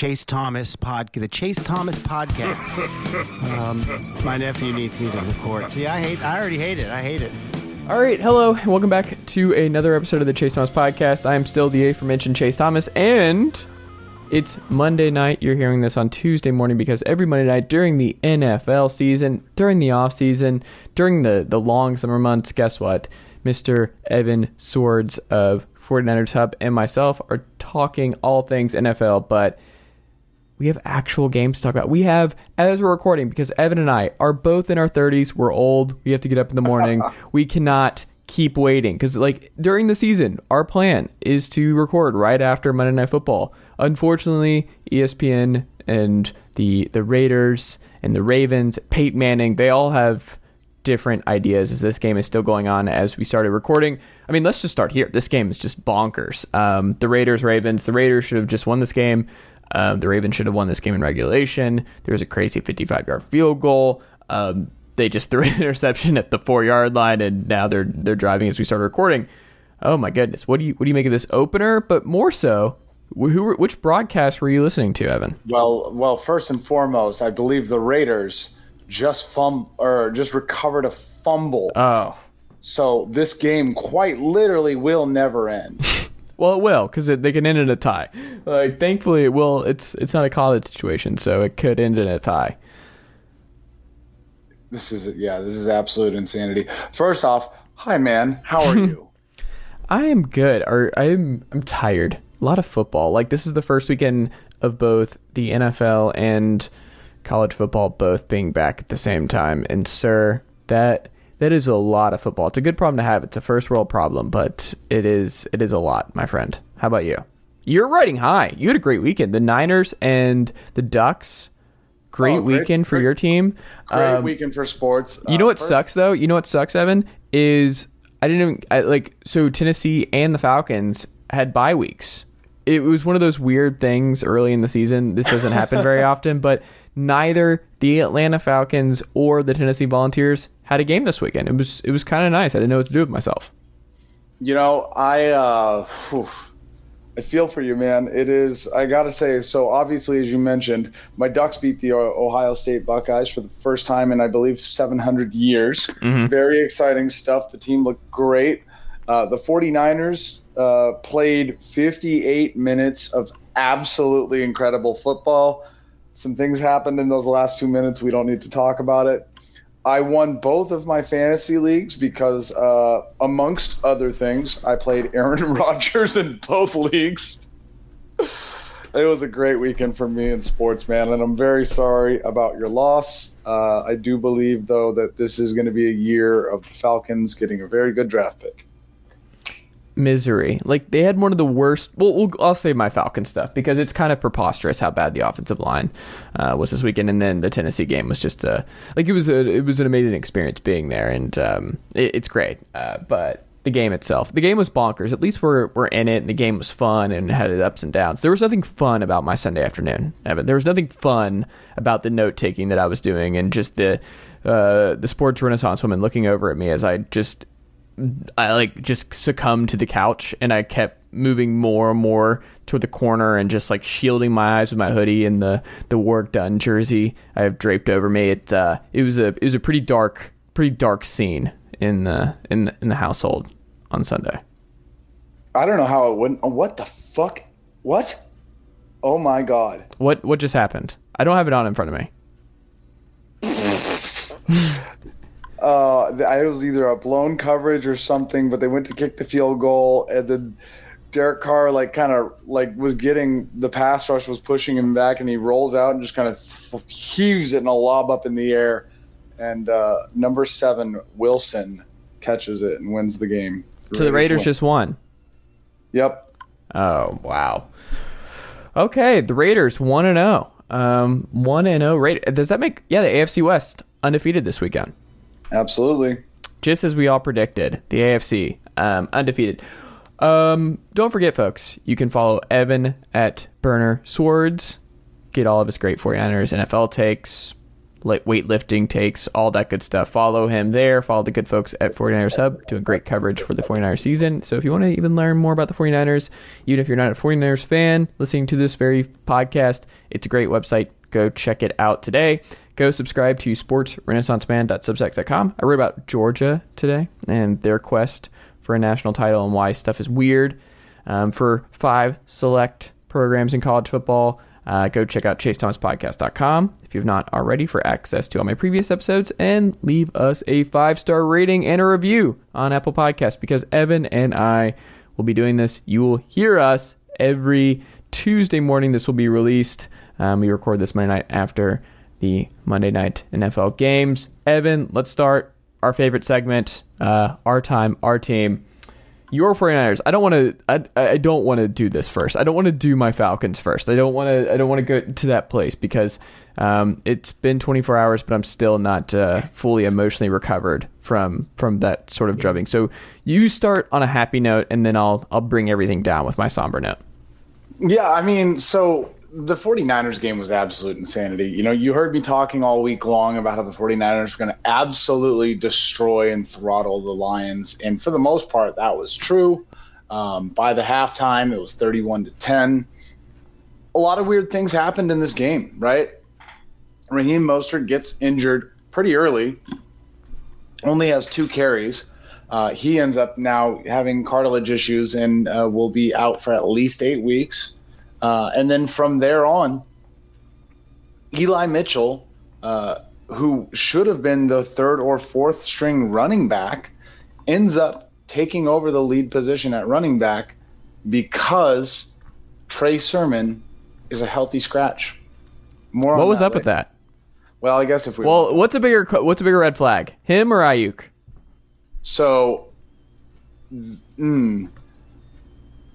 Chase Thomas pod, the Chase Thomas podcast. Um, my nephew needs me to record. See, I hate. I already hate it. I hate it. All right, hello, and welcome back to another episode of the Chase Thomas podcast. I am still the aforementioned Chase Thomas, and it's Monday night. You're hearing this on Tuesday morning because every Monday night during the NFL season, during the off season, during the the long summer months, guess what? Mr. Evan Sowards of 49ers Hub and myself are talking all things NFL, but we have actual games to talk about. We have, as we're recording, because Evan and I are both in our 30s, we're old, we have to get up in the morning. we cannot keep waiting because, like, during the season, our plan is to record right after Monday Night Football. Unfortunately, ESPN and the the Raiders and the Ravens, Peyton Manning, they all have different ideas as this game is still going on as we started recording. I mean, let's just start here. This game is just bonkers. Um, the Raiders, Ravens, the Raiders should have just won this game. Um, the Ravens should have won this game in regulation. There was a crazy 55 yard field goal. Um, they just threw an interception at the four yard line, and now they're they're driving as we start recording. Oh my goodness, what do you what do you make of this opener? But more so, who which broadcast were you listening to, Evan? Well, well, first and foremost, I believe the Raiders just fum or just recovered a fumble. Oh, so this game quite literally will never end. well, it will because they can end in a tie. Like, thankfully, it will. It's it's not a college situation, so it could end in a tie. This is yeah, this is absolute insanity. First off, hi man, how are you? I am good. Or I'm I'm tired. A lot of football. Like this is the first weekend of both the NFL and college football both being back at the same time. And sir, that that is a lot of football. It's a good problem to have. It's a first world problem, but it is it is a lot, my friend. How about you? You're riding high. You had a great weekend. The Niners and the Ducks. Great, oh, great weekend for great, your team. Great um, weekend for sports. You know what uh, first... sucks though? You know what sucks, Evan? Is I didn't even I, like so Tennessee and the Falcons had bye weeks. It was one of those weird things early in the season. This doesn't happen very often, but neither the Atlanta Falcons or the Tennessee Volunteers had a game this weekend. It was it was kind of nice. I didn't know what to do with myself. You know, I uh, I feel for you, man. It is I gotta say. So obviously, as you mentioned, my Ducks beat the Ohio State Buckeyes for the first time in I believe 700 years. Mm-hmm. Very exciting stuff. The team looked great. Uh, the 49ers uh, played 58 minutes of absolutely incredible football. Some things happened in those last two minutes. We don't need to talk about it. I won both of my fantasy leagues because, uh, amongst other things, I played Aaron Rodgers in both leagues. it was a great weekend for me in sports, man, and I'm very sorry about your loss. Uh, I do believe, though, that this is going to be a year of the Falcons getting a very good draft pick misery. Like they had one of the worst. Well, we'll I'll say my Falcon stuff because it's kind of preposterous how bad the offensive line uh, was this weekend, and then the Tennessee game was just a like it was a it was an amazing experience being there, and um, it, it's great. Uh, but the game itself, the game was bonkers. At least we're we're in it, and the game was fun and had its ups and downs. There was nothing fun about my Sunday afternoon, Evan. There was nothing fun about the note taking that I was doing, and just the. Uh, the sports renaissance woman looking over at me as I just I like just succumbed to the couch and I kept moving more and more toward the corner and just like shielding my eyes with my hoodie and the the work done jersey I have draped over me. It uh, it was a it was a pretty dark pretty dark scene in the in the, in the household on Sunday. I don't know how it wouldn't. What the fuck? What? Oh my god! What what just happened? I don't have it on in front of me. uh, it was either a blown coverage or something, but they went to kick the field goal, and then Derek Carr like kind of like was getting the pass rush was pushing him back, and he rolls out and just kind of heaves it in a lob up in the air, and uh, number seven Wilson catches it and wins the game. The so the Raiders just won. Yep. Oh wow. Okay, the Raiders one and zero. Oh. Um, one and zero. Oh. Does that make yeah the AFC West undefeated this weekend? Absolutely. Just as we all predicted, the AFC um, undefeated. Um, don't forget, folks, you can follow Evan at Burner Sowards. Get all of his great 49ers NFL takes, weightlifting takes, all that good stuff. Follow him there. Follow the good folks at 49ers Hub doing great coverage for the 49ers season. So if you want to even learn more about the 49ers, even if you're not a 49ers fan, listening to this very podcast, it's a great website. Go check it out today. Go subscribe to sportsrenaissanceman.substack.com. I wrote about Georgia today and their quest for a national title and why stuff is weird. Um, for five select programs in college football, uh, go check out chasethomaspodcast.com if you've not already for access to all my previous episodes and leave us a five star rating and a review on Apple Podcasts because Evan and I will be doing this. You will hear us every Tuesday morning. This will be released. Um, we record this Monday night after the Monday night NFL games. Evan, let's start our favorite segment, uh, our time, our team your 49ers. I don't want to I, I don't want to do this first. I don't want to do my Falcons first. I don't want to I don't want to go to that place because um, it's been 24 hours but I'm still not uh, fully emotionally recovered from from that sort of drubbing. So you start on a happy note and then I'll I'll bring everything down with my somber note. Yeah, I mean, so the 49ers game was absolute insanity. You know, you heard me talking all week long about how the 49ers were going to absolutely destroy and throttle the Lions. And for the most part, that was true. Um, by the halftime, it was 31 to 10. A lot of weird things happened in this game, right? Raheem Mostert gets injured pretty early, only has two carries. Uh, he ends up now having cartilage issues and uh, will be out for at least eight weeks. Uh, and then from there on, Eli Mitchell, uh, who should have been the third or fourth string running back, ends up taking over the lead position at running back because Trey Sermon is a healthy scratch. More. What was up with that? Well, I guess if we well, what's a bigger what's a bigger red flag, him or Aiyuk? So, mm,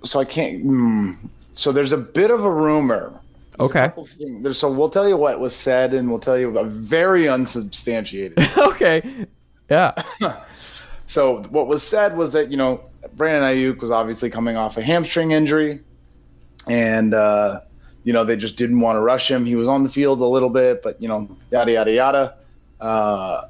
so I can't. Mm, so there's a bit of a rumor. There's okay. A there's, so we'll tell you what was said, and we'll tell you a very unsubstantiated. okay. Yeah. so what was said was that you know Brandon Aiyuk was obviously coming off a hamstring injury, and uh, you know they just didn't want to rush him. He was on the field a little bit, but you know yada yada yada. Uh,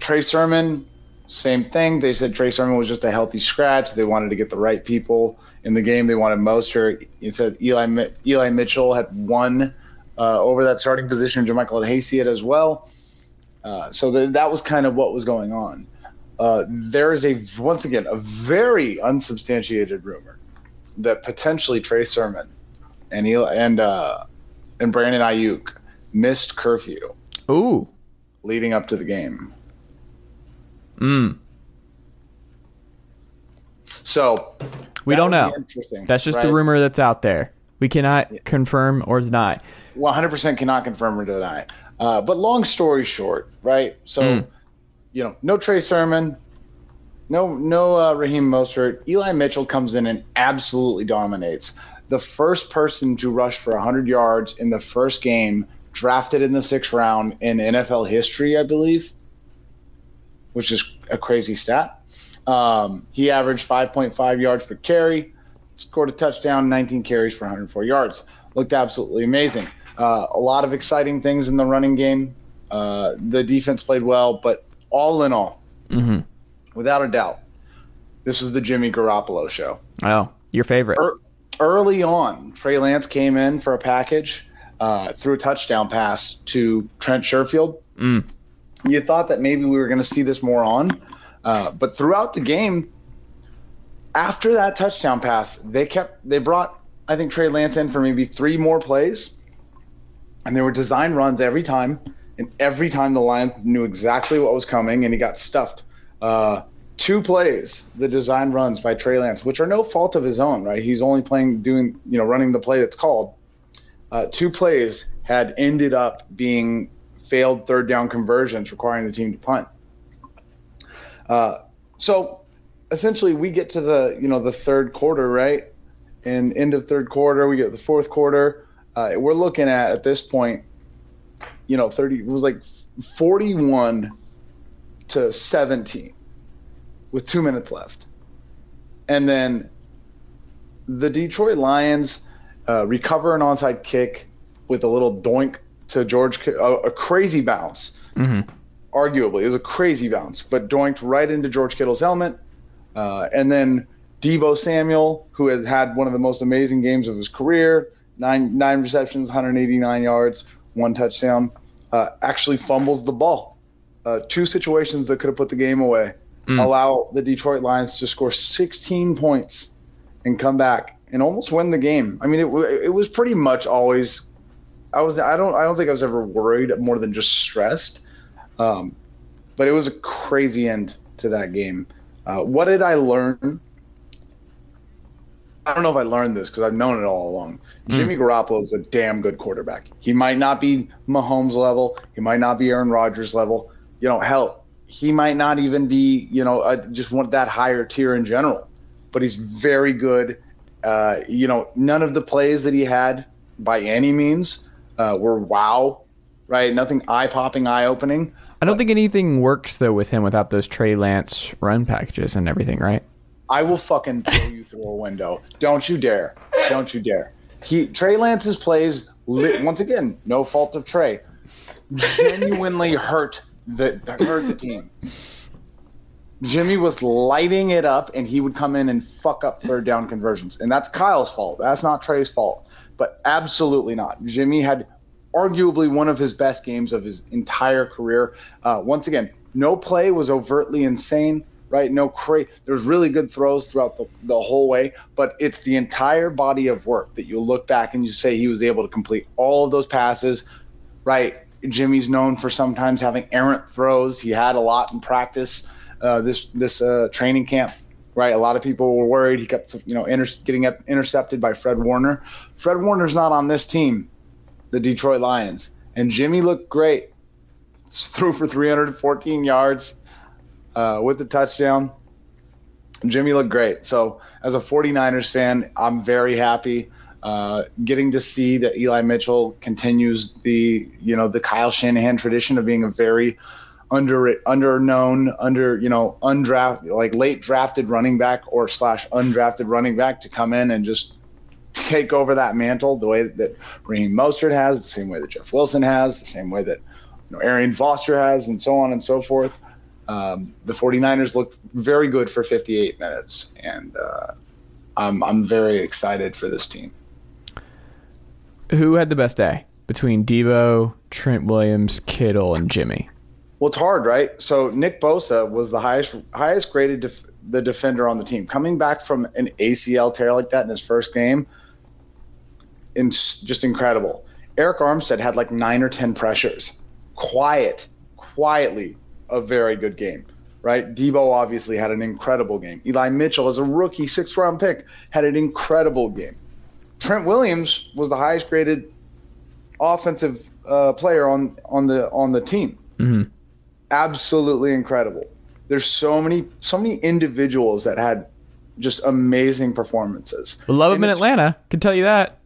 Trey Sermon same thing. They said Trey Sermon was just a healthy scratch. They wanted to get the right people in the game. They wanted Mostert. He said Eli Eli Mitchell had won uh, over that starting position. JaMycal Hasty had as well. Uh, so the, that was kind of what was going on. Uh, there is a once again a very unsubstantiated rumor that potentially Trey Sermon and Eli, and uh, and Brandon Aiyuk missed curfew. Ooh, leading up to the game. Mm. So we don't know. That's just right? the rumor that's out there. We cannot yeah. confirm or deny. 100% cannot confirm or deny. Uh, but long story short, right? So, mm. you know, no Trey Sermon, no no uh, Raheem Mostert. Eli Mitchell comes in and absolutely dominates. The first person to rush for 100 yards in the first game, drafted in the sixth round in NFL history, I believe which is a crazy stat. Um, he averaged 5.5 yards per carry, scored a touchdown, 19 carries for 104 yards. Looked absolutely amazing. Uh, a lot of exciting things in the running game. Uh, the defense played well, but all in all, mm-hmm. without a doubt, this was the Jimmy Garoppolo show. Oh, your favorite. Er- early on, Trey Lance came in for a package, uh, threw a touchdown pass to Trent Sherfield. Mm you thought that maybe we were going to see this more on. Uh, but throughout the game, after that touchdown pass, they kept they brought I think Trey Lance in for maybe three more plays, and they were design runs every time. And every time the Lions knew exactly what was coming, and he got stuffed. Uh, two plays, the design runs by Trey Lance, which are no fault of his own, right? He's only playing, doing, you know, running the play that's called. Uh, two plays had ended up being failed third down conversions requiring the team to punt. Uh, so essentially, we get to the you know the third quarter, right? And end of third quarter, we get the fourth quarter. Uh, we're looking at at this point, you know, thirty. It was like forty-one to seventeen with two minutes left, and then the Detroit Lions uh, recover an onside kick with a little doink to George, a, a crazy bounce. Mm-hmm. Arguably, it was a crazy bounce, but doinked right into George Kittle's helmet. Uh, and then Deebo Samuel, who has had one of the most amazing games of his career, nine nine receptions, 189 yards, one touchdown, uh, actually fumbles the ball. Uh, two situations that could have put the game away. Mm. Allow the Detroit Lions to score 16 points and come back and almost win the game. I mean, it, it was pretty much always. I was. I don't. I don't think I was ever worried more than just stressed. Um, but it was a crazy end to that game. Uh, what did I learn? I don't know if I learned this because I've known it all along. Jimmy Garoppolo is a damn good quarterback. He might not be Mahomes level. He might not be Aaron Rodgers level. You know, hell, he might not even be, you know, uh, just want that higher tier in general. But he's very good. Uh, you know, none of the plays that he had by any means uh, were wow, right? Nothing eye popping, eye opening. I don't think anything works though with him without those Trey Lance run packages and everything, right? I will fucking throw you through a window. Don't you dare. Don't you dare. He Trey Lance's plays, once again, no fault of Trey, genuinely hurt the hurt the team. Jimmy was lighting it up, and he would come in and fuck up third down conversions, and that's Kyle's fault. That's not Trey's fault, but absolutely not. Jimmy had arguably one of his best games of his entire career. Uh, once again, no play was overtly insane right? No cra There's really good throws throughout the, the whole way, but it's the entire body of work that you look back and you say he was able to complete all of those passes, right? Jimmy's known for sometimes having errant throws. He had a lot in practice uh, this this uh, training camp, right? A lot of people were worried he kept you know inter- getting up, intercepted by Fred Warner. Fred Warner's not on this team, the Detroit Lions, and Jimmy looked great. Threw for 314 yards uh, with the touchdown. Jimmy looked great. So, as a 49ers fan, I'm very happy uh, getting to see that Eli Mitchell continues the you know the Kyle Shanahan tradition of being a very under under known under you know undrafted like late drafted running back or slash undrafted running back to come in and just take over that mantle the way that Raheem Mostert has, the same way that Jeff Wilson has, the same way that you know Arian Foster has, and so on and so forth um, the 49ers looked very good for 58 minutes, and uh, I'm, I'm very excited for this team. Who had the best day between Deebo, Trent Williams, Kittle, and Jimmy? Well, it's hard, right? So Nick Bosa was the highest highest graded def- the defender on the team, coming back from an ACL tear like that in his first game. In, just incredible. Arik Armstead had like nine or ten pressures, quiet, quietly a very good game, right? Deebo obviously had an incredible game. Eli Mitchell, as a rookie, sixth round pick, had an incredible game. Trent Williams was the highest graded offensive uh, player on on the on the team. Mm-hmm. Absolutely incredible. There's so many so many individuals that had just amazing performances. We love him in Atlanta. Can tell you that.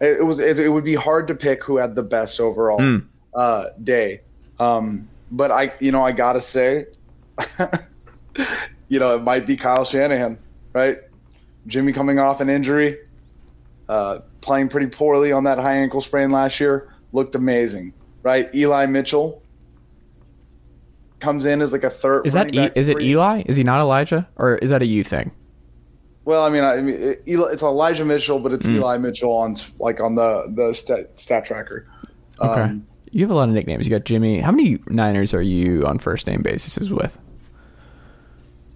It, it was it, it, would be hard to pick who had the best overall mm. uh, day. Um, but I, you know, I gotta say, you know, it might be Kyle Shanahan, right? Jimmy coming off an injury, uh, playing pretty poorly on that high ankle sprain last year, looked amazing, right? Eli Mitchell comes in as like a third. Is that e- is it Eli? Is he not Elijah, or is that a you thing? Well, I mean, I mean, it, it's Elijah Mitchell, but it's mm. Eli Mitchell on like on the the stat, stat tracker. Okay. Um, you have a lot of nicknames. You got Jimmy. How many Niners are you on first name basis with?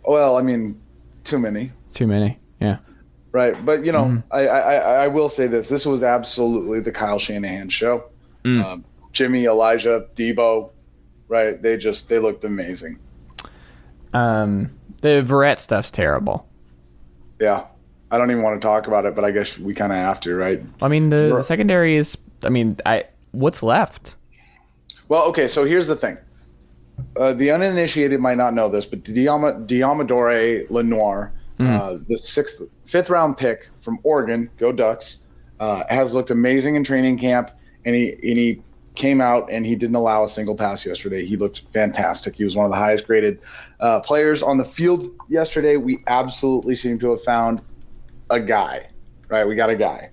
Well, I mean, too many. Too many. Yeah. Right, but you know, mm. I, I I will say this: this was absolutely the Kyle Shanahan show. Mm. Um, Jimmy, Elijah, Deebo, right? They just they looked amazing. Um, the Verrett stuff's terrible. Yeah, I don't even want to talk about it, but I guess we kind of have to, right? I mean, the, the secondary is. I mean, I what's left? Well, okay, so here's the thing. Uh, the uninitiated might not know this, but Diama, Deommodore Lenoir, mm. uh, the sixth, fifth round pick from Oregon, go Ducks, uh, has looked amazing in training camp, and he and he came out and he didn't allow a single pass yesterday. He looked fantastic. He was one of the highest graded uh, players on the field yesterday. We absolutely seem to have found a guy, right? We got a guy.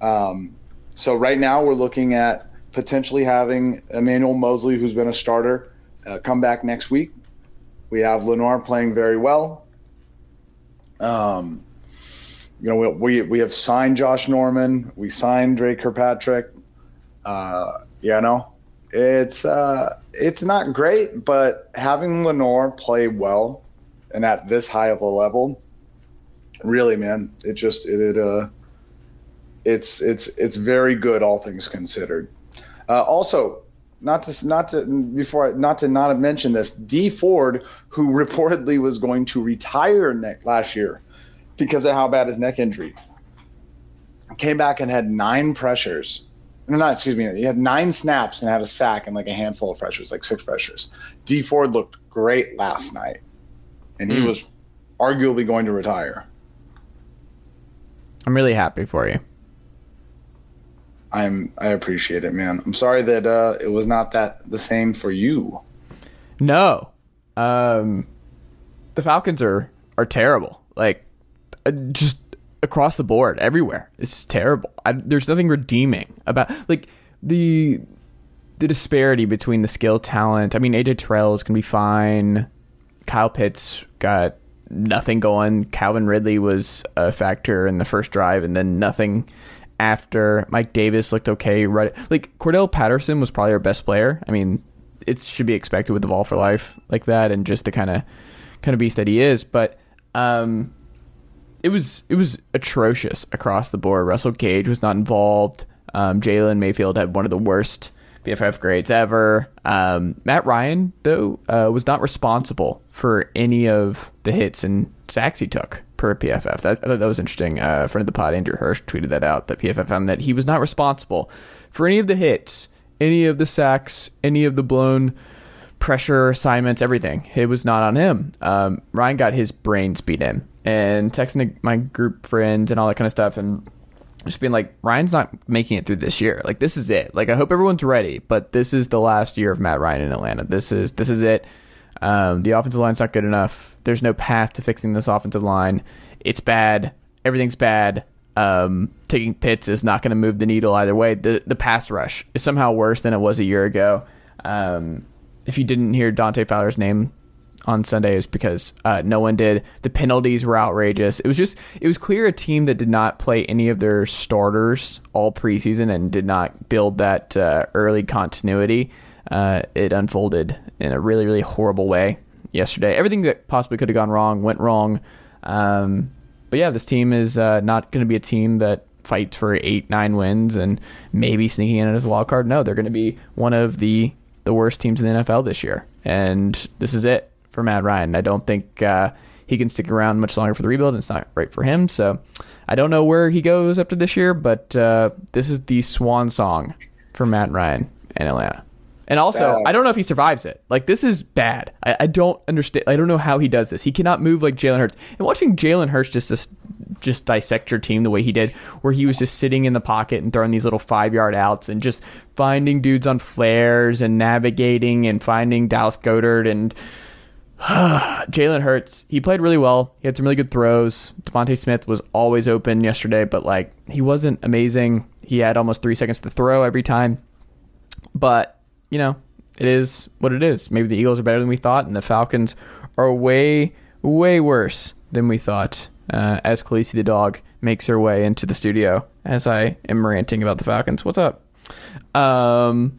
Um, so right now we're looking at potentially having Emmanuel Moseley, who's been a starter, uh, come back next week. We have Lenoir playing very well. Um, you know, we, we, we have signed Josh Norman. We signed Dre Kirkpatrick. Uh, you know, it's uh, it's not great, but having Lenoir play well and at this high of a level, really, man, it just it, it uh, it's it's it's very good, all things considered. Uh, also, not to not to before I, not to not have mentioned this, Dee Ford, who reportedly was going to retire neck last year because of how bad his neck injury, came back and had nine pressures. No, not excuse me. He had nine snaps and had a sack and like a handful of pressures, like six pressures. Dee Ford looked great last night, and he Mm. was arguably going to retire. I'm really happy for you. I'm I appreciate it, man. I'm sorry that uh, it was not that the same for you. No, um, the Falcons are are terrible. Like uh, just across the board, everywhere. It's just terrible. I, there's nothing redeeming about like the the disparity between the skill talent. I mean, AJ Terrell is gonna be fine. Kyle Pitts got nothing going. Calvin Ridley was a factor in the first drive, and then nothing after. Mike Davis looked okay. Right, like Cordarrelle Patterson was probably our best player. I mean, it should be expected with the ball for life like that, and just the kind of kind of beast that he is. But um, it was it was atrocious across the board. Russell Gage was not involved. Um, Jalen Mayfield had one of the worst PFF grades ever. Um, Matt Ryan though uh, was not responsible for any of the hits and sacks he took per PFF. That, that was interesting. Uh, a friend of the pod, Andrew Hirsch, tweeted that out. That PFF found that he was not responsible for any of the hits, any of the sacks, any of the blown pressure assignments, everything. It was not on him. Um, Ryan got his brains beat in, and texting my group friends and all that kind of stuff, and just being like, Ryan's not making it through this year. Like this is it. Like I hope everyone's ready, but this is the last year of Matt Ryan in Atlanta. This is this is it. Um, the offensive line's not good enough. There's no path to fixing this offensive line. It's bad. Everything's bad. Um, taking Pitts is not going to move the needle either way. The the pass rush is somehow worse than it was a year ago. Um, if you didn't hear Dante Fowler's name on Sunday, is because uh, no one did. The penalties were outrageous. It was just it was clear a team that did not play any of their starters all preseason and did not build that uh, early continuity. Uh, it unfolded in a really really horrible way yesterday. Everything that possibly could have gone wrong went wrong. Um, but yeah, this team is uh, not going to be a team that fights for eight, nine wins and maybe sneaking in as a wild card. No, they're going to be one of the the worst teams in the NFL this year, and this is it for Matt Ryan. I don't think uh, he can stick around much longer for the rebuild. And it's not right for him. So I don't know where he goes after this year, but uh, this is the swan song for Matt Ryan in Atlanta. And also. I don't know if he survives it. Like this is bad. I, I don't understand. I don't know how he does this. He cannot move like Jalen Hurts. And watching Jalen Hurts just just just dissect your team the way he did, where he was just sitting in the pocket and throwing these little five yard outs and just finding dudes on flares and navigating and finding Dallas Goedert and Jalen Hurts. He played really well. He had some really good throws. DeVonta Smith was always open yesterday, but like he wasn't amazing. He had almost three seconds to throw every time. But you know, it is what it is. Maybe the Eagles are better than we thought, and the Falcons are way, way worse than we thought. Uh, as Khaleesi the dog makes her way into the studio, as I am ranting about the Falcons. What's up? Um,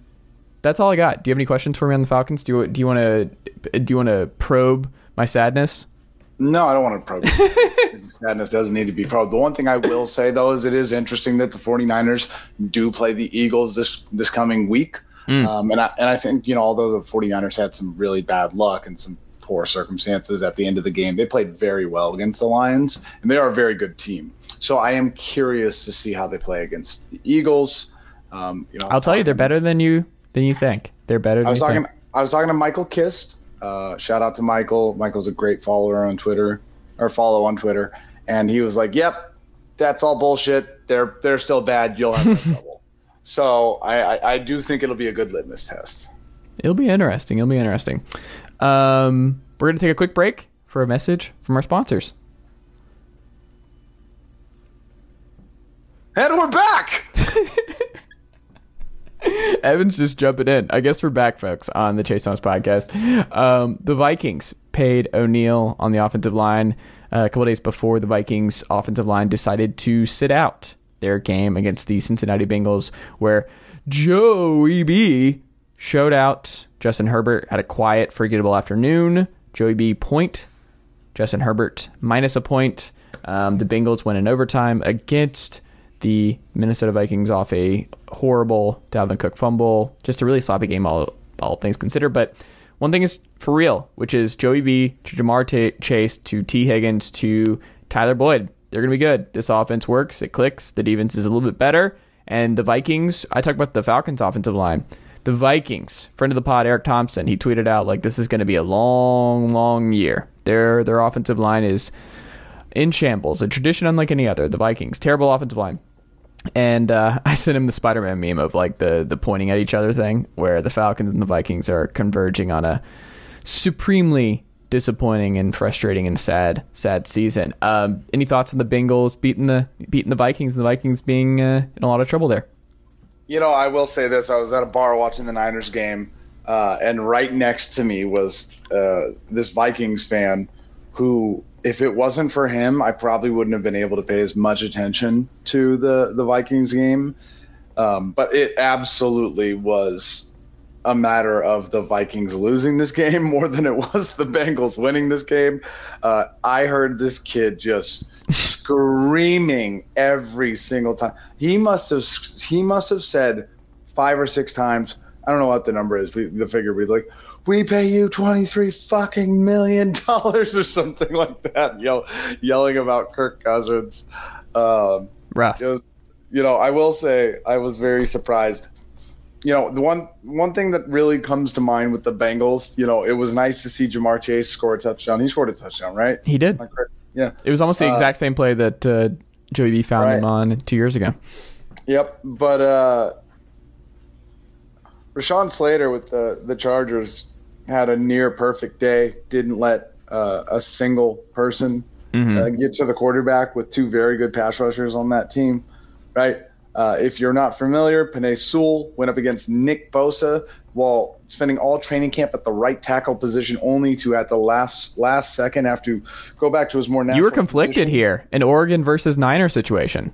that's all I got. Do you have any questions for me on the Falcons? Do you do you want to do you want to probe my sadness? No, I don't want to probe. Sadness doesn't need to be probed. The one thing I will say though is it is interesting that the 49ers do play the Eagles this this coming week. Um, and I and I think you know although the 49ers had some really bad luck and some poor circumstances at the end of the game, they played very well against the Lions, and they are a very good team. So I am curious to see how they play against the Eagles. Um, you know, I'll tell you, they're better than you than you think. They're better than I was you talking. think. I was talking to Michael Kist. Uh, shout out to Michael. Michael's a great follower on Twitter or follow on Twitter, and he was like, "Yep, that's all bullshit. They're they're still bad. You'll have no trouble." So I, I I do think it'll be a good litmus test. It'll be interesting. It'll be interesting. Um, we're going to take a quick break for a message from our sponsors. And we're back. Evan's just jumping in. I guess we're back, folks, on the Chase Thomas podcast. Um, the Vikings paid O'Neill on the offensive line uh, a couple days before the Vikings offensive line decided to sit out their game against the Cincinnati Bengals, where Joey B showed out. Justin Herbert had a quiet, forgettable afternoon. Joey B point. Justin Herbert minus a point. Um, the Bengals win in overtime against the Minnesota Vikings off a horrible Dalvin Cook fumble. Just a really sloppy game, all all things considered. But one thing is for real, which is Joey B to Ja'Marr T- Chase to Tee Higgins to Tyler Boyd. They're going to be good. This offense works. It clicks. The defense is a little bit better. And the Vikings, I talk about the Falcons offensive line. The Vikings, friend of the pod, Eric Thompson, he tweeted out like this is going to be a long, long year. Their their offensive line is in shambles, a tradition unlike any other. The Vikings, terrible offensive line. And uh, I sent him the Spider-Man meme of like the the pointing at each other thing, where the Falcons and the Vikings are converging on a supremely disappointing and frustrating and sad sad season. Um, any thoughts on the Bengals beating the beating the Vikings and the Vikings being uh, in a lot of trouble there? You know, I will say this: I was at a bar watching the Niners game, uh, and right next to me was uh, this Vikings fan who, if it wasn't for him, I probably wouldn't have been able to pay as much attention to the the Vikings game. Um, but it absolutely was a matter of the Vikings losing this game more than it was the Bengals winning this game. Uh, I heard this kid just screaming every single time. He must have he must have said five or six times. I don't know what the number is. We, the figure we like, we pay you twenty three fucking million dollars or something like that. Yell, yelling about Kirk Cousins. Um, Rough. Was, you know, I will say I was very surprised. You know, the one one thing that really comes to mind with the Bengals, you know, it was nice to see Ja'Marr Chase score a touchdown. He scored a touchdown, right? He did. Yeah. It was almost the Uh, exact same play that uh, Joey B found Right. him on two years ago. Yep, but uh, Rashawn Slater with the the Chargers had a near perfect day. Didn't let uh, a single person Mhm. uh, get to the quarterback with two very good pass rushers on that team. Right. Uh, if you're not familiar, Penei Sewell went up against Nick Bosa while spending all training camp at the right tackle position, only to at the last last second have to go back to his more natural. You were conflicted position. here. An Oregon versus Niner situation.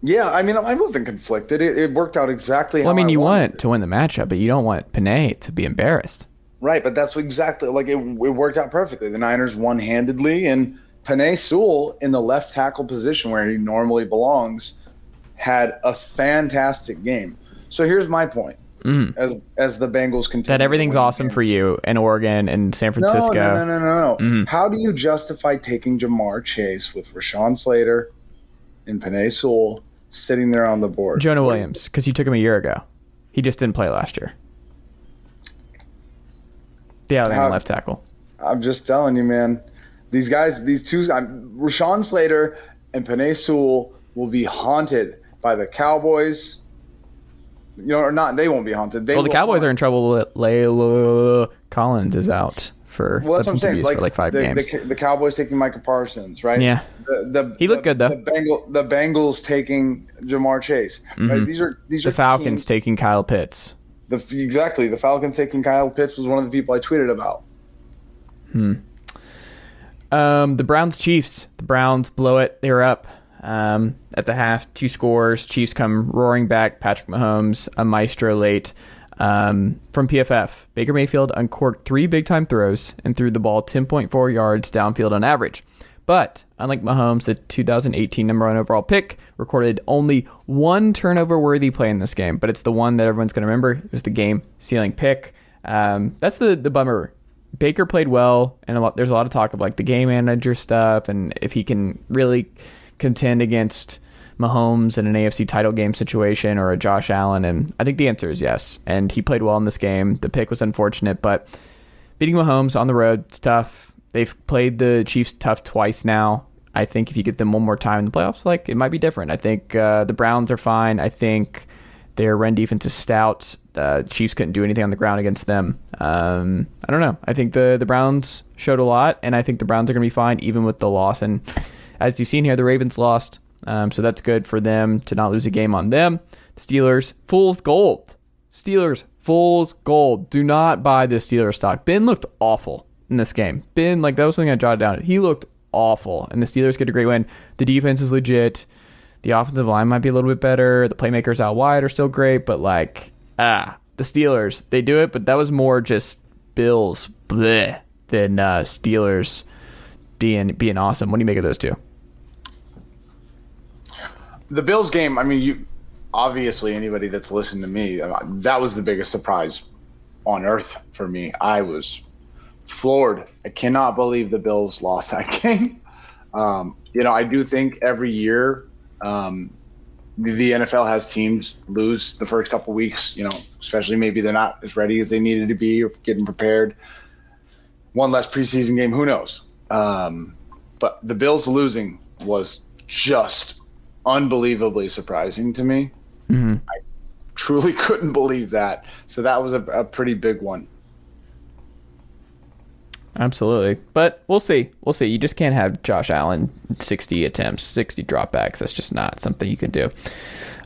Yeah, I mean, I wasn't conflicted. It, it worked out exactly. Well, I mean, you wanted want to win the matchup, but you don't want Penei to be embarrassed. Right, but that's exactly like it, it worked out perfectly. The Niners won handedly, and Penei Sewell in the left tackle position where he normally belongs had a fantastic game. So here's my point: Mhm. as as the Bengals continue, That everything's awesome for you in Oregon and San Francisco. no, no, no, no, no. Mhm. How do you justify taking Ja'Marr Chase with Rashawn Slater and Penei Sewell sitting there on the board? Jonah What do you- Williams, because you took him a year ago. He just didn't play last year. The How- left tackle. I'm just telling you, man. These guys, these two, I'm, Rashawn Slater and Penei Sewell will be haunted by the Cowboys. You know, or not? They won't be haunted. They Well, the Cowboys haunt- are in trouble. with La'el Collins is out for Well, that's what I'm saying. Like, for like five the, games. The, the Cowboys taking Micah Parsons, right? Yeah. The, the, He looked the- good, though. The, Bengal, the Bengals taking Ja'Marr Chase. Right? These are these the are Falcons teams- taking Kyle Pitts. the exactly the Falcons taking Kyle Pitts was one of the people I tweeted about. Hmm. Um, the Browns Chiefs. The Browns blow it. They're up um, at the half, two scores. Chiefs come roaring back. Patrick Mahomes, a maestro late. Um, from PFF, Baker Mayfield uncorked three big time throws and threw the ball 10.4 yards downfield on average. But unlike Mahomes, the 2018 number one overall pick recorded only one turnover worthy play in this game, but it's the one that everyone's going to remember. It was the game sealing pick. Um, that's the, the bummer Baker played well, and a lot, there's a lot of talk of like the game manager stuff, and if he can really contend against Mahomes in an AFC title game situation or a Josh Allen, and I think the answer is yes. And he played well in this game. The pick was unfortunate, but beating Mahomes on the road, it's tough. They've played the Chiefs tough twice now. I think if you get them one more time in the playoffs, like it might be different. I think uh, the Browns are fine. I think their run defense is stout. Uh, Chiefs couldn't do anything on the ground against them. Um, I don't know. I think the the Browns showed a lot, and I think the Browns are going to be fine even with the loss. And as you've seen here, the Ravens lost, um, so that's good for them to not lose a game on them. The Steelers, fool's gold. Steelers, fool's gold. Do not buy this Steelers stock. Ben looked awful in this game. Ben, like, that was something I jotted down. He looked awful, and the Steelers get a great win. The defense is legit. The offensive line might be a little bit better. The playmakers out wide are still great, but, like, ah, the Steelers, they do it, but that was more just Bills bleh, than uh, Steelers being being awesome. What do you make of those two? The Bills game, I mean, you obviously anybody that's listened to me, that was the biggest surprise on earth for me. I was floored. I cannot believe the Bills lost that game. Um, you know, I do think every year um, the NFL has teams lose the first couple weeks. You know, especially maybe they're not as ready as they needed to be or getting prepared. One less preseason game, who knows? Um, but the Bills losing was just unbelievably surprising to me. Mm-hmm. I truly couldn't believe that. So that was a, a pretty big one. Absolutely. But we'll see. We'll see. You just can't have Josh Allen 60 attempts, 60 dropbacks. That's just not something you can do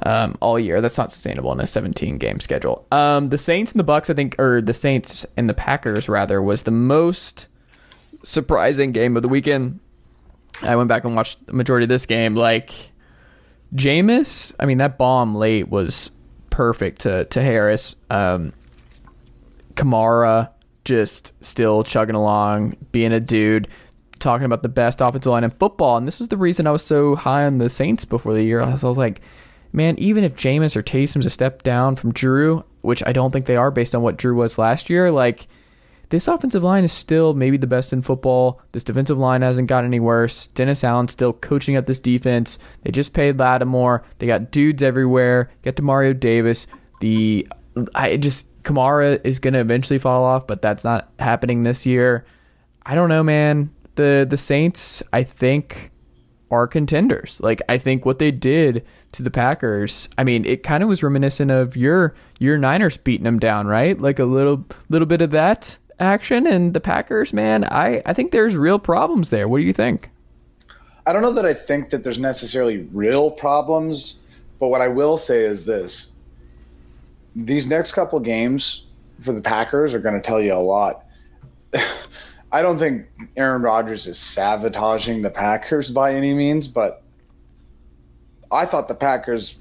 um, all year. That's not sustainable in a 17 game schedule. Um, the Saints and the Bucks, I think, or the Saints and the Packers, rather, was the most surprising game of the weekend. I went back and watched the majority of this game. Like, Jameis, I mean, that bomb late was perfect to, to Harris. Um, Kamara just still chugging along, being a dude, talking about the best offensive line in football. And this was the reason I was so high on the Saints before the year. I was like, man, even if Jameis or Taysom's a step down from Drew, which I don't think they are based on what Drew was last year, like this offensive line is still maybe the best in football. This defensive line hasn't gotten any worse. Dennis Allen still coaching up this defense. They just paid Lattimore. They got dudes everywhere. Get to Mario Davis. The I just Kamara is going to eventually fall off, but that's not happening this year. I don't know, man. The the Saints, I think, are contenders. Like I think what they did to the Packers, I mean, it kind of was reminiscent of your your Niners beating them down, right? Like a little little bit of that action and the Packers, man. I I think there's real problems there. What do you think? I don't know that I think that there's necessarily real problems, but what I will say is this these next couple games for the Packers are going to tell you a lot. I don't think Aaron Rodgers is sabotaging the Packers by any means, but I thought the Packers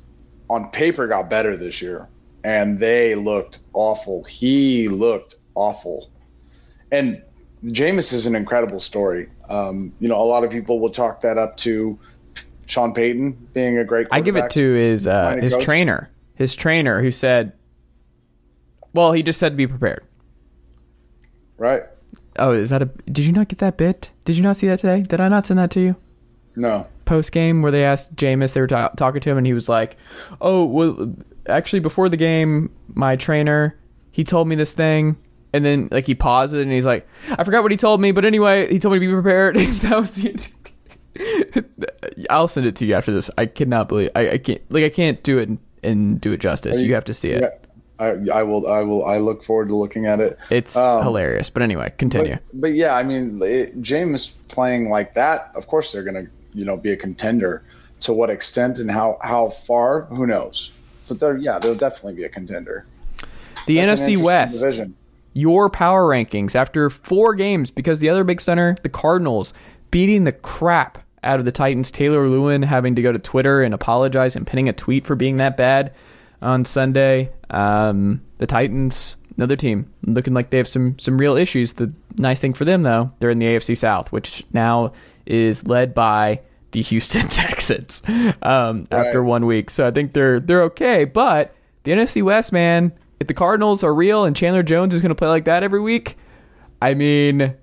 on paper got better this year, and they looked awful. He looked awful. And Jameis is an incredible story. Um, you know, a lot of people will talk that up to Sean Payton being a great. I give it to his uh, his coach. trainer, his trainer, who said well, he just said to be prepared. Right. Oh, is that a? Did you not get that bit? Did you not see that today? Did I not send that to you? No. Post game where they asked Jameis, they were ta- talking to him, and he was like, "Oh, well, actually, before the game, my trainer he told me this thing." And then, like, he paused it and he's like, I forgot what he told me, but anyway, he told me to be prepared. that was the. I'll send it to you after this. I cannot believe I, I can't like I can't do it and, and do it justice. You, you, have to see it. Yeah. I, I will I will I look forward to looking at it. It's um, hilarious, but anyway, continue. But, but yeah, I mean, it, Jameis playing like that, of course they're gonna you know be a contender. To what extent and how how far, who knows? But they're yeah, they'll definitely be a contender. The That's NFC West. Division. Your power rankings after four games because the other big center, the Cardinals, beating the crap out of the Titans. Taylor Lewan having to go to Twitter and apologize and pinning a tweet for being that bad on Sunday. Um, the Titans, another team, looking like they have some some real issues. The nice thing for them though, they're in the AFC South, which now is led by the Houston Texans um, right. after one week. So I think they're they're okay. But the NFC West, man, if the Cardinals are real and Chandler Jones is going to play like that every week, I mean,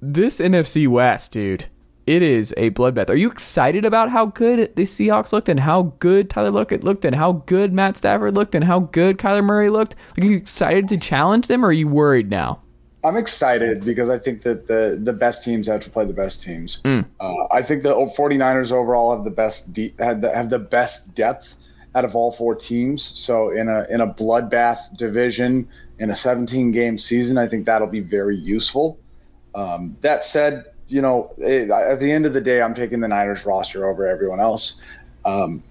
this NFC West, dude, it is a bloodbath. Are you excited about how good the Seahawks looked and how good Tyler Lockett looked and how good Matt Stafford looked and how good Kyler Murray looked? Are you excited to challenge them or are you worried now? I'm excited because I think that the the best teams have to play the best teams. Mm. Uh, I think the 49ers overall have the best de- have, the, have the best depth out of all four teams. So in a in a bloodbath division in a 17 game season, I think that'll be very useful. Um, that said, you know, it, at the end of the day, I'm taking the Niners roster over everyone else. Um,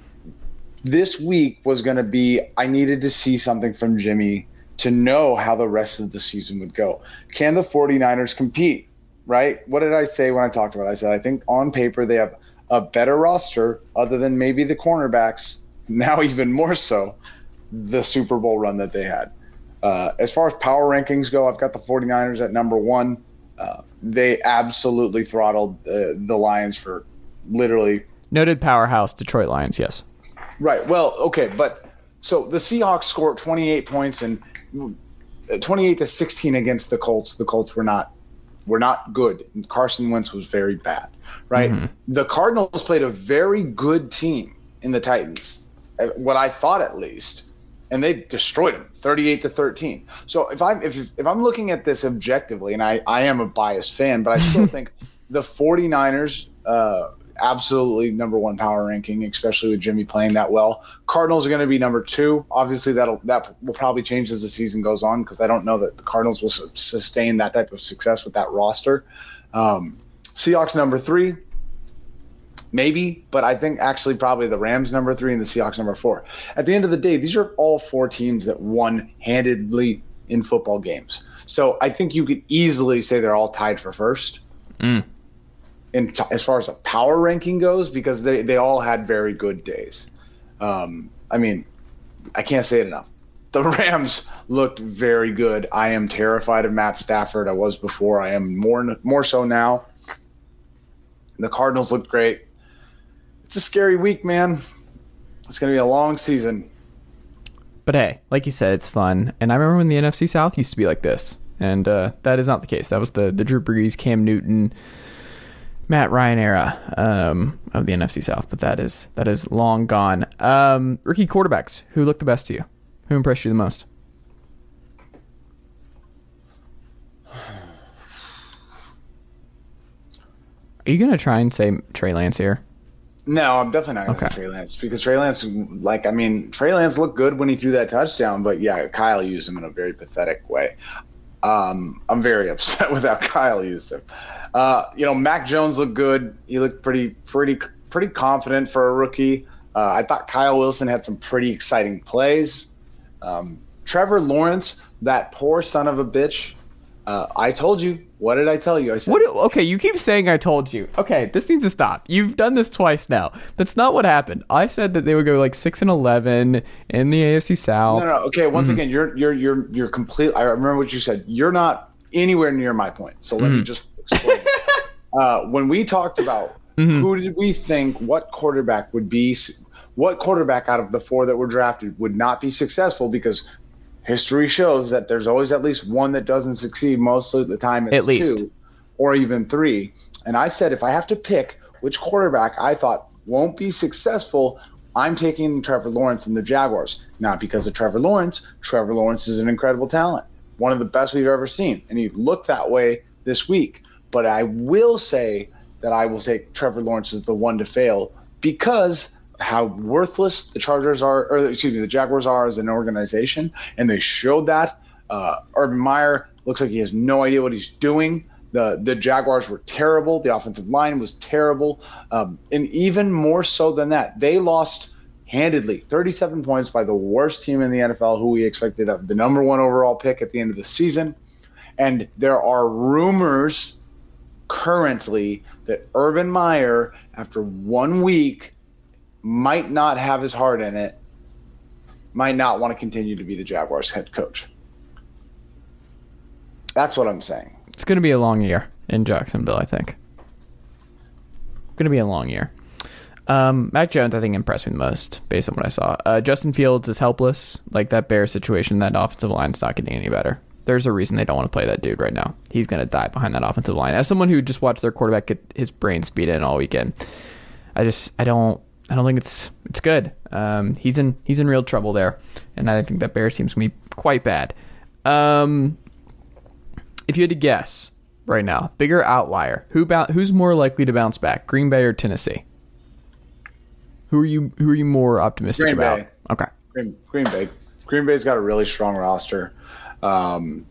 this week was going to be I needed to see something from Jimmy to know how the rest of the season would go. Can the 49ers compete? Right? What did I say when I talked about it? I said I think on paper they have a better roster other than maybe the cornerbacks, now even more so the Super Bowl run that they had. Uh, as far as power rankings go, I've got the 49ers at number one. Uh, they absolutely throttled uh, the Lions for literally. Noted powerhouse Detroit Lions, yes. Right. Well, okay, but so the Seahawks scored 28 points and uh, 28 to 16 against the Colts. The Colts were not were not good. Carson Wentz was very bad. Right. Mm-hmm. The Cardinals played a very good team in the Titans. What I thought at least and they destroyed them 38 to 13 so if i'm if, if i'm looking at this objectively and i i am a biased fan but i still think the 49ers uh, absolutely number one power ranking especially with jimmy playing that well. Cardinals are going to be number two. Obviously that'll that will probably change as the season goes on because i don't know that the cardinals will sustain that type of success with that roster. Um, seahawks number three maybe, but I think actually probably the Rams number three and the Seahawks number four. At the end of the day, these are all four teams that won handedly in football games. So I think you could easily say they're all tied for first. Mm. In t- as far as a power ranking goes, because they, they all had very good days. Um, I mean, I can't say it enough. The Rams looked very good. I am terrified of Matt Stafford. I was before. I am more more so now. The Cardinals looked great it's a scary week, man. It's going to be a long season. But hey, like you said, it's fun. And I remember when the NFC South used to be like this, and uh, that is not the case. That was the the Drew Brees, Cam Newton, Matt Ryan era um, of the NFC South. But that is that is long gone. Um, rookie quarterbacks, who looked the best to you? Who impressed you the most? Are you gonna try and say Trey Lance here? No, I'm definitely not going to okay. say Trey Lance because Trey Lance, like, I mean, Trey Lance looked good when he threw that touchdown, but yeah, Kyle used him in a very pathetic way. Um, I'm very upset with how Kyle used him. Uh, you know, Mac Jones looked good. He looked pretty, pretty, pretty confident for a rookie. Uh, I thought Kyle Wilson had some pretty exciting plays. Um, Trevor Lawrence, that poor son of a bitch. Uh, I told you what did I tell you? I said. What, okay, you keep saying I told you. Okay, this needs to stop. You've done this twice now. That's not what happened. I said that they would go like six and eleven in the AFC South. No, no. Okay, once mm-hmm. again, you're you're you're you're complete. I remember what you said. You're not anywhere near my point. So let mm-hmm. me just explain. uh, when we talked about mm-hmm. who did we think what quarterback would be, what quarterback out of the four that were drafted would not be successful because history shows that there's always at least one that doesn't succeed. Most of the time, it's at least. two or even three. And I said, if I have to pick which quarterback I thought won't be successful, I'm taking Trevor Lawrence and the Jaguars. Not because of Trevor Lawrence. Trevor Lawrence is an incredible talent, one of the best we've ever seen. And he looked that way this week. But I will say that I will take Trevor Lawrence as the one to fail because how worthless the Chargers are, or excuse me, the Jaguars are as an organization, and they showed that. Uh, Urban Meyer looks like he has no idea what he's doing. The the Jaguars were terrible. The offensive line was terrible, um, and even more so than that, they lost handedly 37 points by the worst team in the NFL, who we expected of the number one overall pick at the end of the season. And there are rumors currently that Urban Meyer, after one week, might not have his heart in it, might not want to continue to be the Jaguars head coach. That's what I'm saying. It's going to be a long year in Jacksonville, I think. Going to be a long year. Um, Mac Jones, I think, impressed me the most based on what I saw. Uh, Justin Fields is helpless. Like that bear situation, that offensive line's not getting any better. There's a reason they don't want to play that dude right now. He's going to die behind that offensive line. As someone who just watched their quarterback get his brain speed in all weekend, I just I don't I don't think it's it's good. Um, he's in he's in real trouble there, and I think that Bears team's gonna be quite bad. Um, if you had to guess right now, bigger outlier, who who's more likely to bounce back, Green Bay or Tennessee? Who are you who are you more optimistic Green about? Bay. Okay, Green, Green Bay. Green Bay's got a really strong roster. Um,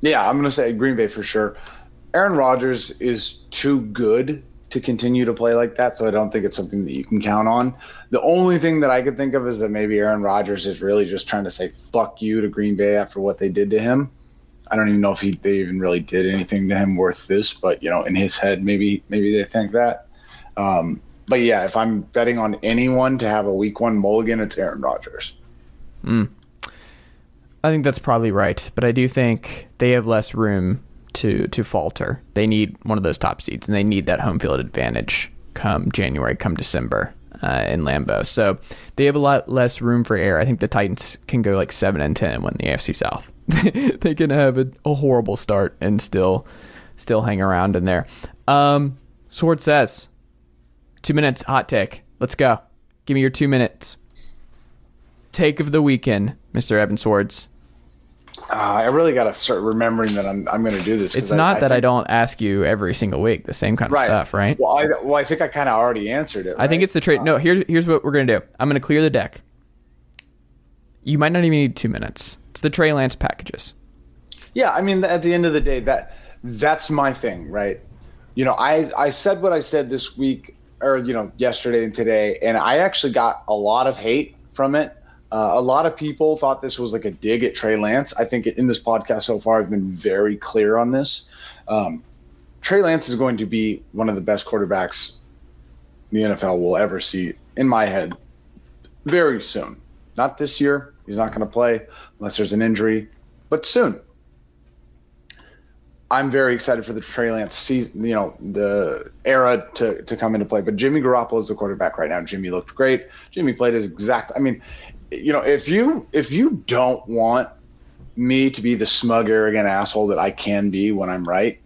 yeah, I'm gonna say Green Bay for sure. Aaron Rodgers is too good to continue to play like that, so I don't think it's something that you can count on. The only thing that I could think of is that maybe Aaron Rodgers is really just trying to say "fuck you" to Green Bay after what they did to him. I don't even know if he they even really did anything to him worth this, but you know, in his head, maybe maybe they think that. Um, but yeah, if I'm betting on anyone to have a week one mulligan, it's Aaron Rodgers. I think that's probably right, but I do think they have less room to to falter. They need one of those top seeds, and they need that home field advantage come January, come December uh, in Lambeau. So they have a lot less room for error. I think the Titans can go like seven and ten and win the AFC South. they can have a, a horrible start and still still hang around in there. Um, Sword says, two minutes hot take. Let's go. Give me your two minutes. Take of the weekend, Mr. Evan Swords. Uh, I really got to start remembering that I'm I'm going to do this. It's not that I think- don't ask you every single week the same kind of right. stuff, right? Well, I well I think I kind of already answered it. I think it's the trade. No, here, here's what we're gonna do. I'm gonna clear the deck. You might not even need two minutes. It's the Trey Lance packages. Yeah, I mean, at the end of the day, that that's my thing, right? You know, I I said what I said this week, or you know, yesterday and today, and I actually got a lot of hate from it. Uh, a lot of people thought this was like a dig at Trey Lance. I think in this podcast so far, I've been very clear on this. Um, Trey Lance is going to be one of the best quarterbacks the NFL will ever see, in my head, very soon. Not this year. He's not going to play unless there's an injury, but soon. I'm very excited for the Trey Lance season, you know, the era to, to come into play. But Jimmy Garoppolo is the quarterback right now. Jimmy looked great. Jimmy played his exact. I mean, you know, if you if you don't want me to be the smug, arrogant asshole that I can be when I'm right,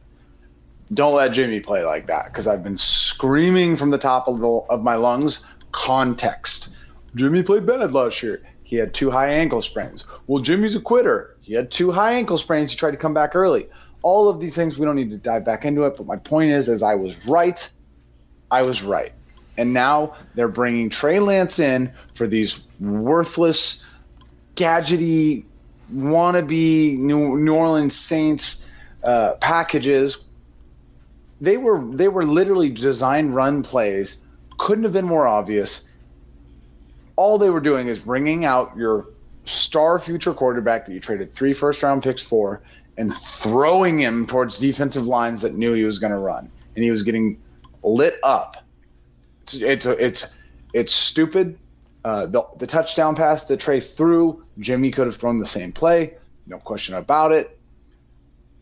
don't let Jimmy play like that because I've been screaming from the top of, the, of my lungs context. Jimmy played bad last year. He had two high ankle sprains. Well, Jimmy's a quitter. He had two high ankle sprains. He tried to come back early. All of these things, we don't need to dive back into it. But my point is, as I was right, I was right. And now they're bringing Trey Lance in for these worthless, gadgety, wannabe New, Orleans Saints uh, packages. They were they were literally design run plays. Couldn't have been more obvious. All they were doing is bringing out your star future quarterback that you traded three first round picks for and throwing him towards defensive lines that knew he was going to run, and he was getting lit up. It's it's it's, stupid. Uh, the, the touchdown pass that Trey threw, Jimmy could have thrown the same play, no question about it.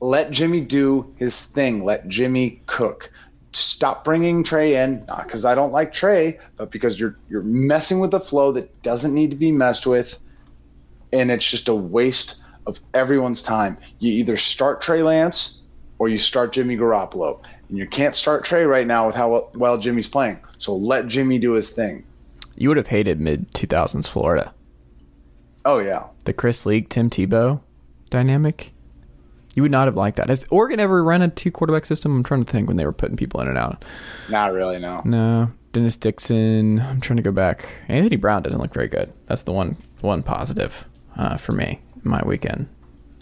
Let Jimmy do his thing. Let Jimmy cook. Stop bringing Trey in, not because I don't like Trey, but because you're you're messing with the flow that doesn't need to be messed with, and it's just a waste of everyone's time. You either start Trey Lance or you start Jimmy Garoppolo, and you can't start Trey right now with how well Jimmy's playing. So let Jimmy do his thing. You would have hated mid 2000s Florida. Oh yeah, The Chris Leak, Tim Tebow dynamic. You would not have liked that. Has Oregon ever run a two quarterback system? I'm trying to think when they were putting people in and out. not really. No. No, Dennis Dixon. I'm trying to go back. Anthony Brown doesn't look very good. That's the one one positive uh, for me my weekend.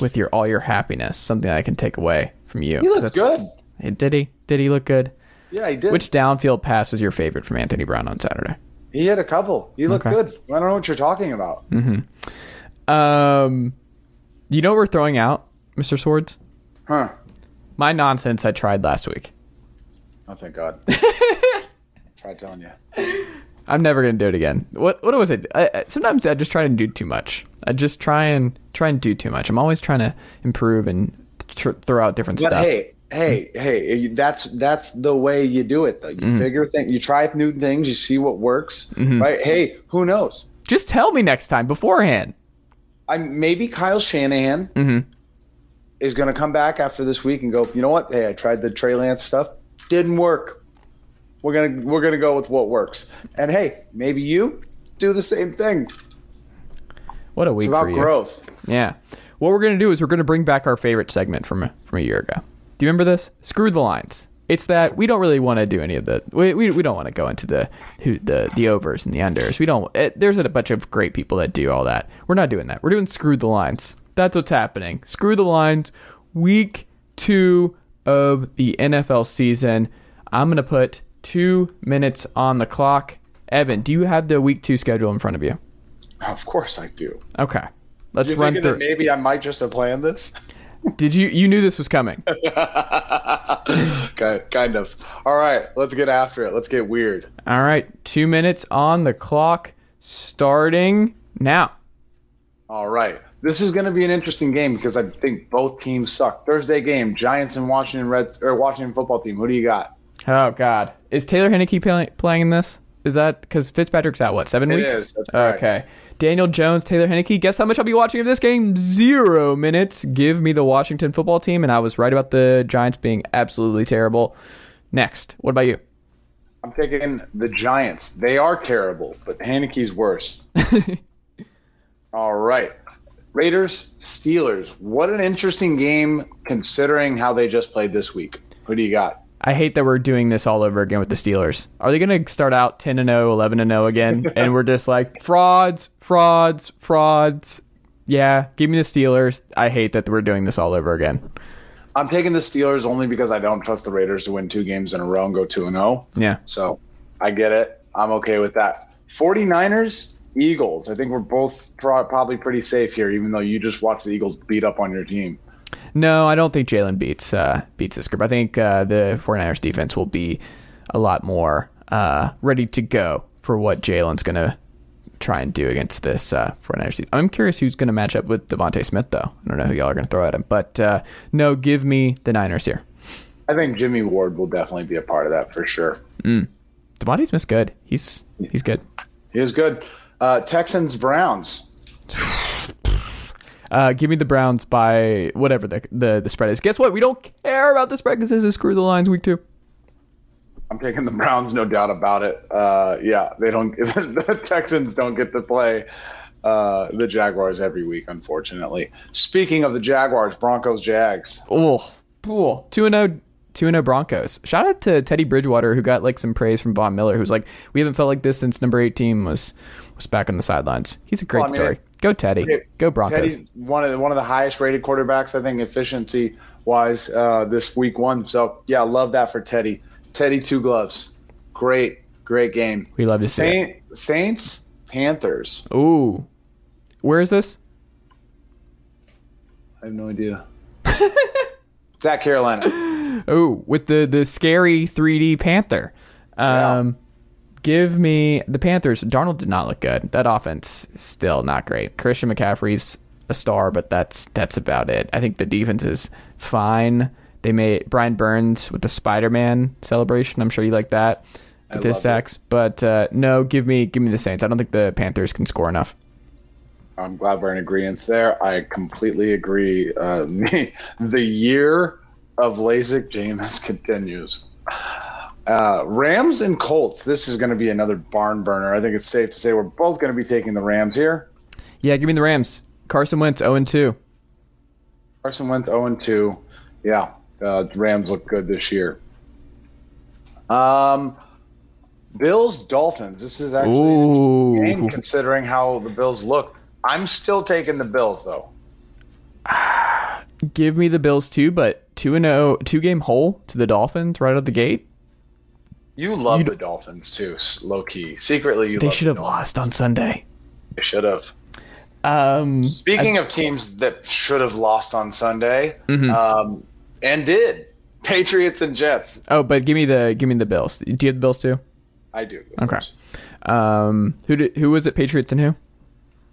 With your all your happiness, something I can take away from you. He looks good. Did he? Did he look good? Yeah, he did. Which downfield pass was your favorite from Anthony Brown on Saturday? he had a couple. He looked Okay. good. I don't know what you're talking about. Um, you know what we're throwing out, Mr. Swords? Huh. My nonsense I tried last week. Oh, thank God. tried telling you. I'm never gonna do it again. What what was it? I, I- sometimes I just try and do too much. I just try and try and do too much. I'm always trying to improve and tr- throw out different But stuff. hey, hey, hey, that's that's the way you do it though. You Mm-hmm. figure things, you try new things, you see what works, right? Hey, who knows? Just tell me next time beforehand. I maybe Kyle Shanahan Mhm. is going to come back after this week and go. You know what? Hey, I tried the Trey Lance stuff, didn't work. We're gonna we're gonna go with what works. And hey, maybe you do the same thing. What a week It's about growth. Yeah. What we're gonna do is we're gonna bring back our favorite segment from from a year ago. Do you remember this? Screw the lines. It's that we don't really want to do any of the. We, we, we don't want to go into the who the the overs and the unders. We don't. It, there's a bunch of great people that do all that. We're not doing that. We're doing screw the lines. That's what's happening. Screw the lines. Week two of the NFL season. I'm gonna put two minutes on the clock. Evan, do you have the week two schedule in front of you? Of course I do. Okay. Let's Do you run think through. that maybe I might just have planned this? Did you you knew this was coming? Ki- kind of. All right, let's get after it. Let's get weird. All right, two minutes on the clock, starting now. All right. This is going to be an interesting game because I think both teams suck. Thursday game, Giants and Washington Reds or Washington football team. Who do you got? Oh God, is Taylor Heinicke play, playing in this? Is that because Fitzpatrick's out? What seven It weeks? is, that's correct. Daniel Jones, Taylor Heinicke. Guess how much I'll be watching of this game? Zero minutes. Give me the Washington football team, and I was right about the Giants being absolutely terrible. Next, what about you? I'm taking the Giants. They are terrible, but Heinicke's worse. All right. Raiders, Steelers. What an interesting game considering how they just played this week. Who do you got? I hate that we're doing this all over again with the Steelers. Are they going to start out 10 and 0, 11 and 0 again? and we're just like frauds, frauds, frauds. Yeah, give me the Steelers. I hate that we're doing this all over again. I'm taking the Steelers only because I don't trust the Raiders to win two games in a row and go 2 and 0. Yeah. So I get it. I'm okay with that. 49ers, Eagles. I think we're both probably pretty safe here, even though you just watched the Eagles beat up on your team. No, I don't think Jalen beats uh, beats this group. I think uh, the 49ers defense will be a lot more uh, ready to go for what Jalen's going to try and do against this uh, 49ers. team. I'm curious who's going to match up with DeVonta Smith, though. I don't know who y'all are going to throw at him. But uh, no, give me the Niners here. I think Jimmy Ward will definitely be a part of that for sure. DeVonta Smith's good. He's he's good. He was good. Uh, Texans, Browns. Uh, give me the Browns by whatever the, the the spread is. Guess what? We don't care about the spread because this is screw the lines week two. I'm taking the Browns, no doubt about it. Uh, yeah, they don't. the Texans don't get to play uh, the Jaguars every week, unfortunately. Speaking of the Jaguars, Broncos, Jags. Oh, cool. Two and zero. Two and zero Broncos. Shout out to Teddy Bridgewater who got like some praise from Von Miller, who's like, we haven't felt like this since number eighteen was was back on the sidelines. He's a great Well, I mean, story. Go Teddy. it- Go Broncos. Teddy's one of the, one of the highest rated quarterbacks, I think, efficiency wise, uh, this week one. So yeah, love that for Teddy. Teddy, two gloves. Great, great game. We love to see it. Saint, Saints, Panthers. Ooh, where is this? I have no idea. it's at Carolina. Oh, with the the scary 3D Panther. Um, give me the Panthers. Darnold did not look good. That offense is still not great. Christian McCaffrey's a star, but that's that's about it. I think the defense is fine. They made Brian Burns with the Spider Man celebration. I'm sure you like that. With his it. sacks, but uh, no, give me give me the Saints. I don't think the Panthers can score enough. I'm glad we're in agreement there. I completely agree. Uh, the, the year of LASIK Jameis continues. Uh, Rams and Colts. This is going to be another barn burner. I think it's safe to say we're both going to be taking the Rams here. Yeah, give me the Rams. Carson Wentz 0 2. Carson Wentz 0 2. Yeah, uh, Rams look good this year. Um, Bills Dolphins. This is actually Ooh. game considering how the Bills look. I'm still taking the Bills though. Give me the Bills too, but 2 and 0, two game hole to the Dolphins right out the gate. You love the Dolphins too, low key. Secretly, you They should have lost on Sunday. They should have. Um, Speaking of teams that should have lost on Sunday, Mm-hmm. um, and did Patriots and Jets. oh, but give me the give me the Bills. Do you have the Bills too? I do. Okay. course. Um, who did, who was it? Patriots and who?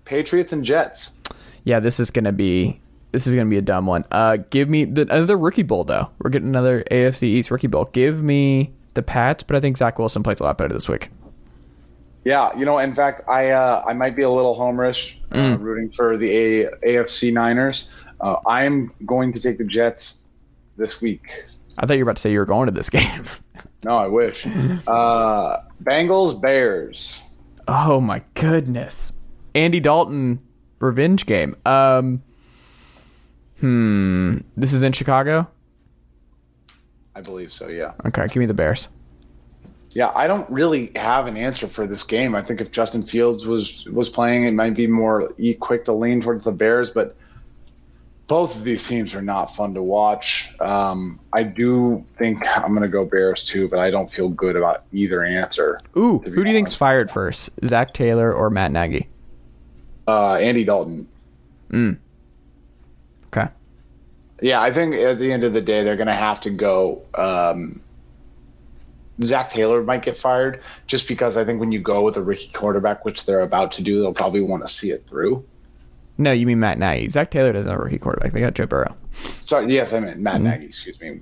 Patriots and Jets. Yeah, this is gonna be this is gonna be a dumb one. Uh, give me the another rookie bowl though. We're getting another AFC East rookie bowl. Give me the Pats, but I think Zach Wilson plays a lot better this week. Yeah, you know, in fact, I uh, I might be a little homerish, uh, Mm. rooting for the a- AFC Niners. Uh, I'm going to take the Jets this week. I thought you were about to say you were going to this game. No, I wish. Uh, Bengals Bears. oh my goodness, Andy Dalton revenge game. Um, hmm, this is in Chicago. I believe so. Yeah. Okay, give me the Bears. Yeah, I don't really have an answer for this game. I think if Justin Fields was was playing, it might be more quick to lean towards the Bears, but both of these teams are not fun to watch. Um, I do think I'm going to go Bears too, but I don't feel good about either answer. Ooh, who do you think's fired first? Zac Taylor or Matt Nagy? Uh, Andy Dalton. Okay. Yeah, I think at the end of the day, they're going to have to go. Um, Zac Taylor might get fired just because I think when you go with a rookie quarterback, which they're about to do, they'll probably want to see it through. No, you mean Matt Nagy. Zac Taylor doesn't have a rookie quarterback. They got Joe Burrow. Sorry, yes, I meant Mm-hmm. Matt Nagy. Excuse me.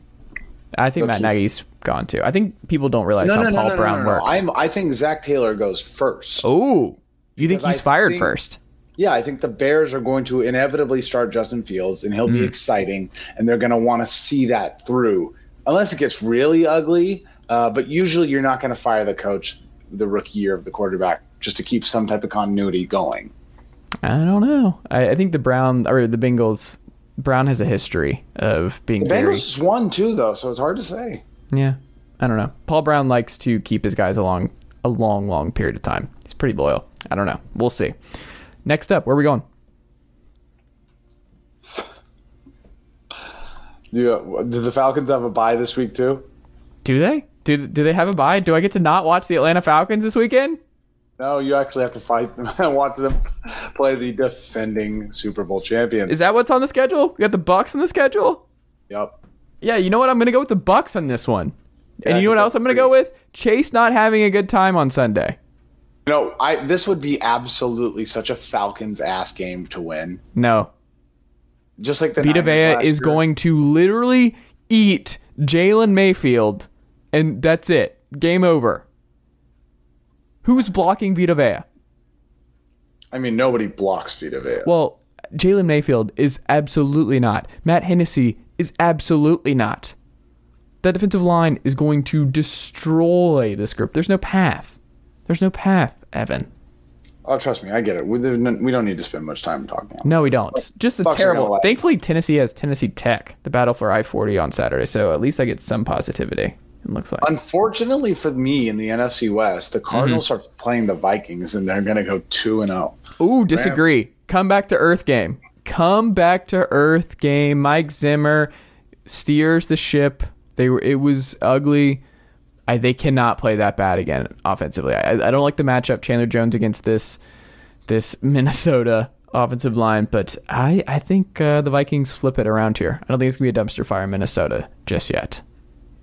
I think Look, Matt Nagy's gone too. I think people don't realize No, how no, Paul no, Brown works. I'm, I think Zac Taylor goes first. oh, you think he's I fired think- first? Yeah, I think the Bears are going to inevitably start Justin Fields, and he'll Mm. be exciting, and they're going to want to see that through, unless it gets really ugly. Uh, but usually, you're not going to fire the coach the rookie year of the quarterback just to keep some type of continuity going. I don't know. I, I think the Brown or the Bengals. Brown has a history of being The very. Bengals just won too, though, so it's hard to say. Yeah, I don't know. Paul Brown likes to keep his guys along a long, long period of time. He's pretty loyal. I don't know. We'll see. Next up, where are we going? Do, do the Falcons have a bye this week too? Do they? Do do they have a bye? Do I get to not watch the Atlanta Falcons this weekend? No, you actually have to fight them and watch them play the defending Super Bowl champions. Is that what's on the schedule? We got the Bucs on the schedule. yep. Yeah, you know what? I'm gonna go with the Bucs on this one. Yeah, and you know what else I'm gonna go with? Chase not having a good time on Sunday. No, I this would be absolutely such a Falcons ass game to win. No, Just like the Vita Vea is year. going to literally eat Jalen Mayfield, and that's it. Game over. Who's blocking Vita Vea? I mean, nobody blocks Vita Vea. Well, Jalen Mayfield is absolutely not. Matt Hennessy is absolutely not. That defensive line is going to destroy this group. There's no path. There's no path, Evan. oh, trust me, I get it. We, we don't need to spend much time talking. No, we don't. Just a Bucs are gonna terrible. Thankfully, Tennessee has Tennessee Tech, the battle for I 40 on Saturday, so at least I get some positivity. It looks like. Unfortunately for me in the NFC West, the Cardinals Mm-hmm. are playing the Vikings, and they're going to go two and oh. zero. Ooh, disagree. Come back to Earth game. Come back to Earth game. Mike Zimmer steers the ship. They were. It was ugly. I, they cannot play that bad again offensively. I, I don't like the matchup Chandler Jones against this this Minnesota offensive line, but I I think uh, the Vikings flip it around here. I don't think it's gonna be a dumpster fire in Minnesota just yet.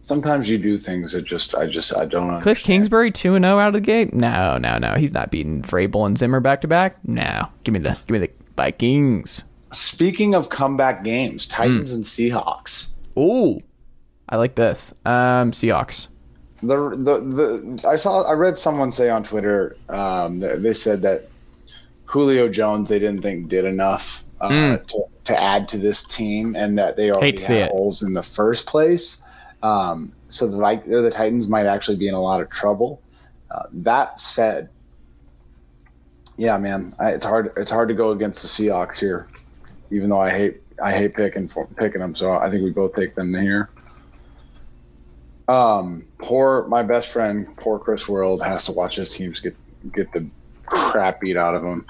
Sometimes you do things that just I just I don't understand. Cliff Kingsbury two and zero out of the gate? No, no, no. He's not beating Vrabel and Zimmer back to back. No, give me the give me the Vikings. Speaking of comeback games, Titans Hmm. and Seahawks. Ooh, I like this. Um, Seahawks. The, the the I saw I read someone say on Twitter um, they said that Julio Jones they didn't think did enough uh, Mm. to, to add to this team and that they already Hate to see had holes in the first place. Um, so the the Titans might actually be in a lot of trouble. Uh, that said, yeah, man, I, it's hard it's hard to go against the Seahawks here, even though I hate I hate picking picking them. So I think we both take them here. Um, poor my best friend, poor Chris World, has to watch his teams get get the crap beat out of him.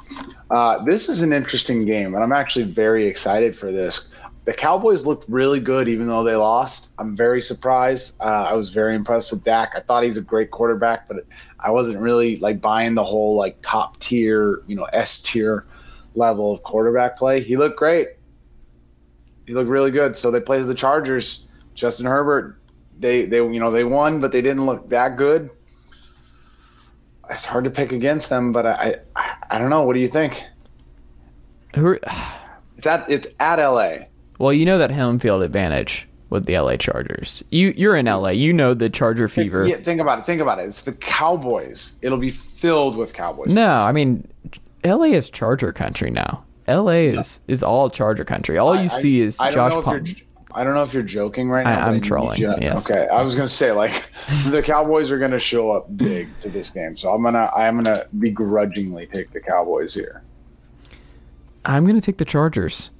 Uh, this is an interesting game, and I'm actually very excited for this. The Cowboys looked really good, even though they lost. I'm very surprised. Uh, I was very impressed with Dak. I thought he's a great quarterback, but I wasn't really like buying the whole like top tier, you know, S tier level of quarterback play. He looked great. He looked really good. So they played the Chargers. Justin Herbert they they you know they won, but they didn't look that good. It's hard to pick against them, but I I, I don't know. What do you think? Who are, It's at it's at LA. Well, you know that home field advantage with the LA Chargers. You you're in LA. You know the Charger fever. Yeah, think about it. Think about it. It's the Cowboys. It'll be filled with Cowboys. No, I mean, LA is Charger country now. LA is is all Charger country. All you I- see is I Josh if I don't know if you're joking right now. I'm need trolling, you- yes. Okay, I was gonna say like the Cowboys are gonna show up big to this game, so I'm gonna I'm gonna begrudgingly take the Cowboys here. I'm going to take the Chargers.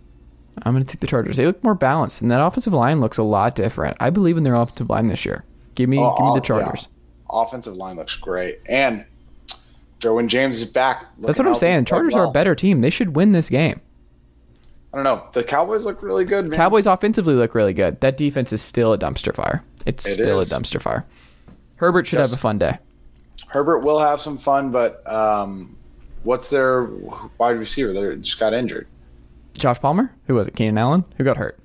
I'm going to take the Chargers. They look more balanced, and that offensive line looks a lot different. I believe in their offensive line this year. Give me, Oh, give me oh, the Chargers. yeah. Offensive line looks great, and Derwin James is back. That's what I'm saying. Chargers are a better team. They should win this game. I don't know. The Cowboys look really good, man. Cowboys offensively look really good. That defense is still a dumpster fire. It's It still is. a dumpster fire. Herbert should Just- have a fun day. Herbert will have some fun, but um, what's their wide receiver? They just got injured. Josh Palmer? Who was it? Keenan Allen? Who got hurt?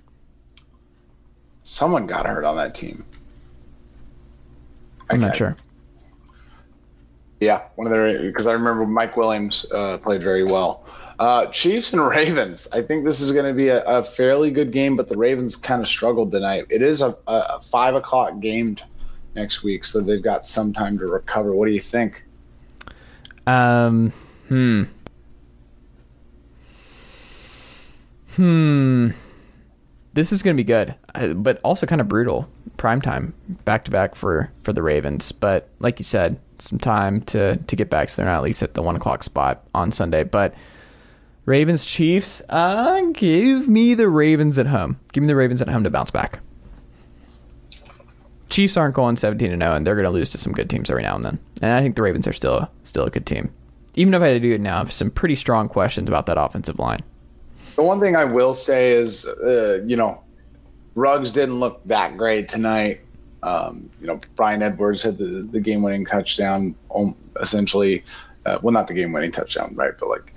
Someone got hurt on that team. I'm not sure. Yeah, one of their because I remember Mike Williams uh, played very well. Uh, Chiefs and Ravens. I think this is going to be a, a fairly good game, but the Ravens kind of struggled tonight. It is a, a, a five o'clock game next week, so they've got some time to recover. What do you think? Um, hmm. Hmm. This is going to be good, uh, but also kind of brutal. Prime time, back to back for for the Ravens. But like you said, some time to to get back, so they're not at least at the one o'clock spot on Sunday. But Ravens Chiefs, uh, give me the Ravens at home. Give me the Ravens at home to bounce back. Chiefs aren't going 17 and 0, and they're going to lose to some good teams every now and then. And I think the Ravens are still still a good team. Even if I had to do it now, I have some pretty strong questions about that offensive line. The one thing I will say is, uh, you know, Ruggs didn't look that great tonight. Um, you know, Bryan Edwards had the, the game winning touchdown, um, essentially. Uh, well, not the game winning touchdown, right? But, like,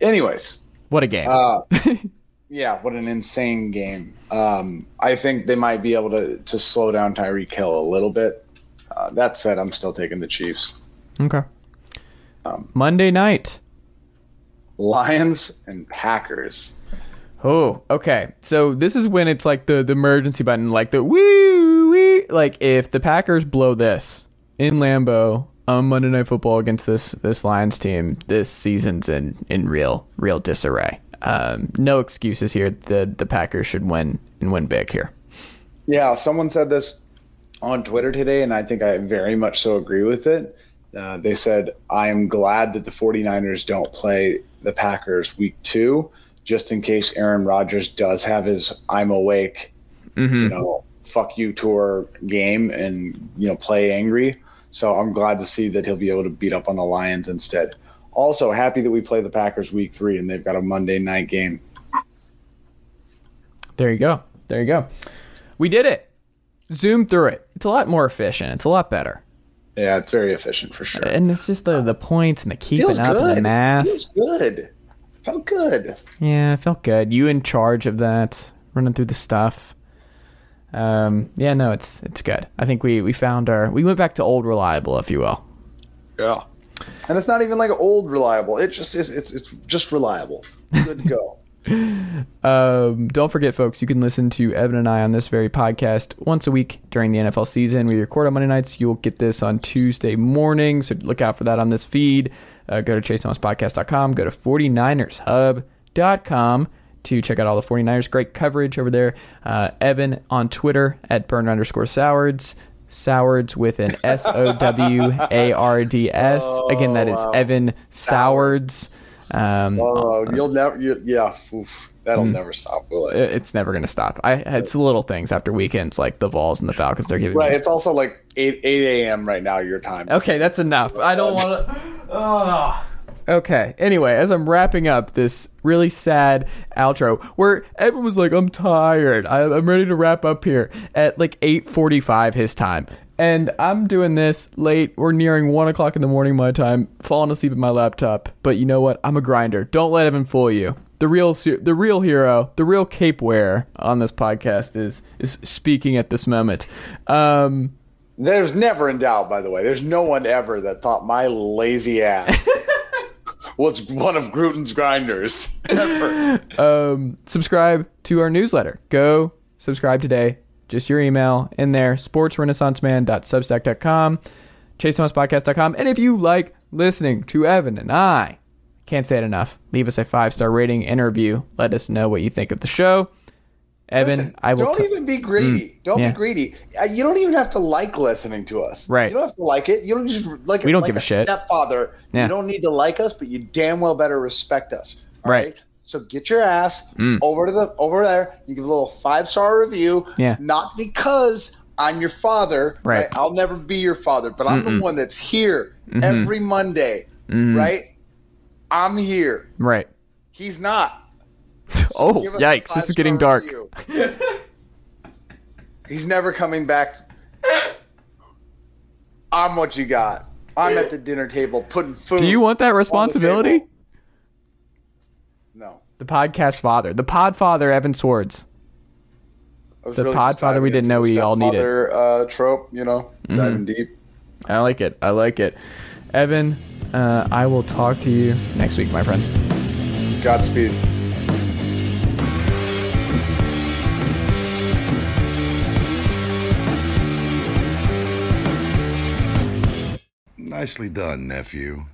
anyways, What a game! uh, yeah, what an insane game. Um, I think they might be able to, to slow down Tyreek Hill a little bit. Uh, that said, I'm still taking the Chiefs. okay. um, Monday night. Lions and Packers. Oh, okay. So this is when it's like the, the emergency button, like the wee wee. Like if the Packers blow this in Lambeau on Monday Night Football against this this Lions team, this season's in in real real disarray. Um, no excuses here. The the Packers should win and win big here. Yeah, someone said this on Twitter today, and I think I very much so agree with it. Uh, they said, I am glad that the 49ers don't play the Packers week two, just in case Aaron Rodgers does have his I'm awake, mm-hmm. you know, fuck you tour game and, you know, play angry. So I'm glad to see that he'll be able to beat up on the Lions instead. Also, happy that we play the Packers week three and they've got a Monday night game. There you go. There you go. We did it. Zoom through it. It's a lot more efficient. It's a lot better. Yeah, it's very efficient for sure. And it's just the the points and the keeping Feels up and the math. It Feels good. Felt good. Yeah, it felt good. You in charge of that, running through the stuff. Um, yeah, no, it's it's good. I think we we found our we went back to old reliable, if you will. Yeah. And it's not even like old reliable. It just is. It's it's just reliable. It's good to go. Um, don't forget, folks, you can listen to Evan and I on this very podcast once a week during the NFL season. We record on Monday nights. You'll get this on Tuesday morning, so look out for that on this feed. Uh, go to chasethomaspodcast.com. Go to 49ershub.com to check out all the 49ers. Great coverage over there. Uh, Evan on Twitter at burn underscore sowards. Sowards with an S O W A R D S. Again, that is. Evan Sowards. Um, Oh, you'll never. You, yeah. Oof, that'll never stop, will it? it's never going to stop. I it's the little things after weekends like the Vols and the Falcons are giving. Right. me. It's also like eight eight a.m. right now your time. Okay, that's enough. I don't want to. Oh. Okay. Anyway, as I'm wrapping up this really sad outro, where everyone was like, "I'm tired. I, I'm ready to wrap up here at like 8:45 his time." And I'm doing this late. We're nearing one o'clock in the morning my time, falling asleep at my laptop. But you know what? I'm a grinder. Don't let Evan fool you. The real, the real hero, the real cape wearer on this podcast is is speaking at this moment. Um, There's never in doubt, by the way. There's no one ever that thought my lazy ass was one of Gruden's grinders. Ever. um, subscribe to our newsletter. Go subscribe today. Just your email in there, sportsrenaissanceman.substack.com, chasethomaspodcast.com. And if you like listening to Evan and I, can't say it enough, leave us a five star rating interview. Let us know what you think of the show. Evan, Listen, I will. don't t- even be greedy. don't yeah. be greedy. Uh, You don't even have to like listening to us. Right. You don't have to like it. You don't just like. We don't like give a shit. Stepfather. Yeah. You don't need to like us, but you damn well better respect us. all Right. So get your ass Mm. over to the over there. You give a little five star review. Yeah. Not because I'm your father. Right. I'll never be your father, but I'm the one that's here Mm-hmm. every Monday. Right. I'm here. right. He's not. Oh, us a yikes! This is getting dark. He's never coming back. I'm what you got. I'm at the dinner table putting food. Do you want that responsibility? Table. No. The podcast father, the pod father, Evan Swords. The really Podfather just we didn't know we all needed. Mm-hmm. Uh, trope, you know, diving deep. I like it. I like it. Evan, uh, I will talk to you next week, my friend. Godspeed. Nicely done, nephew.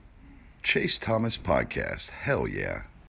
Chase Thomas Podcast. Hell yeah.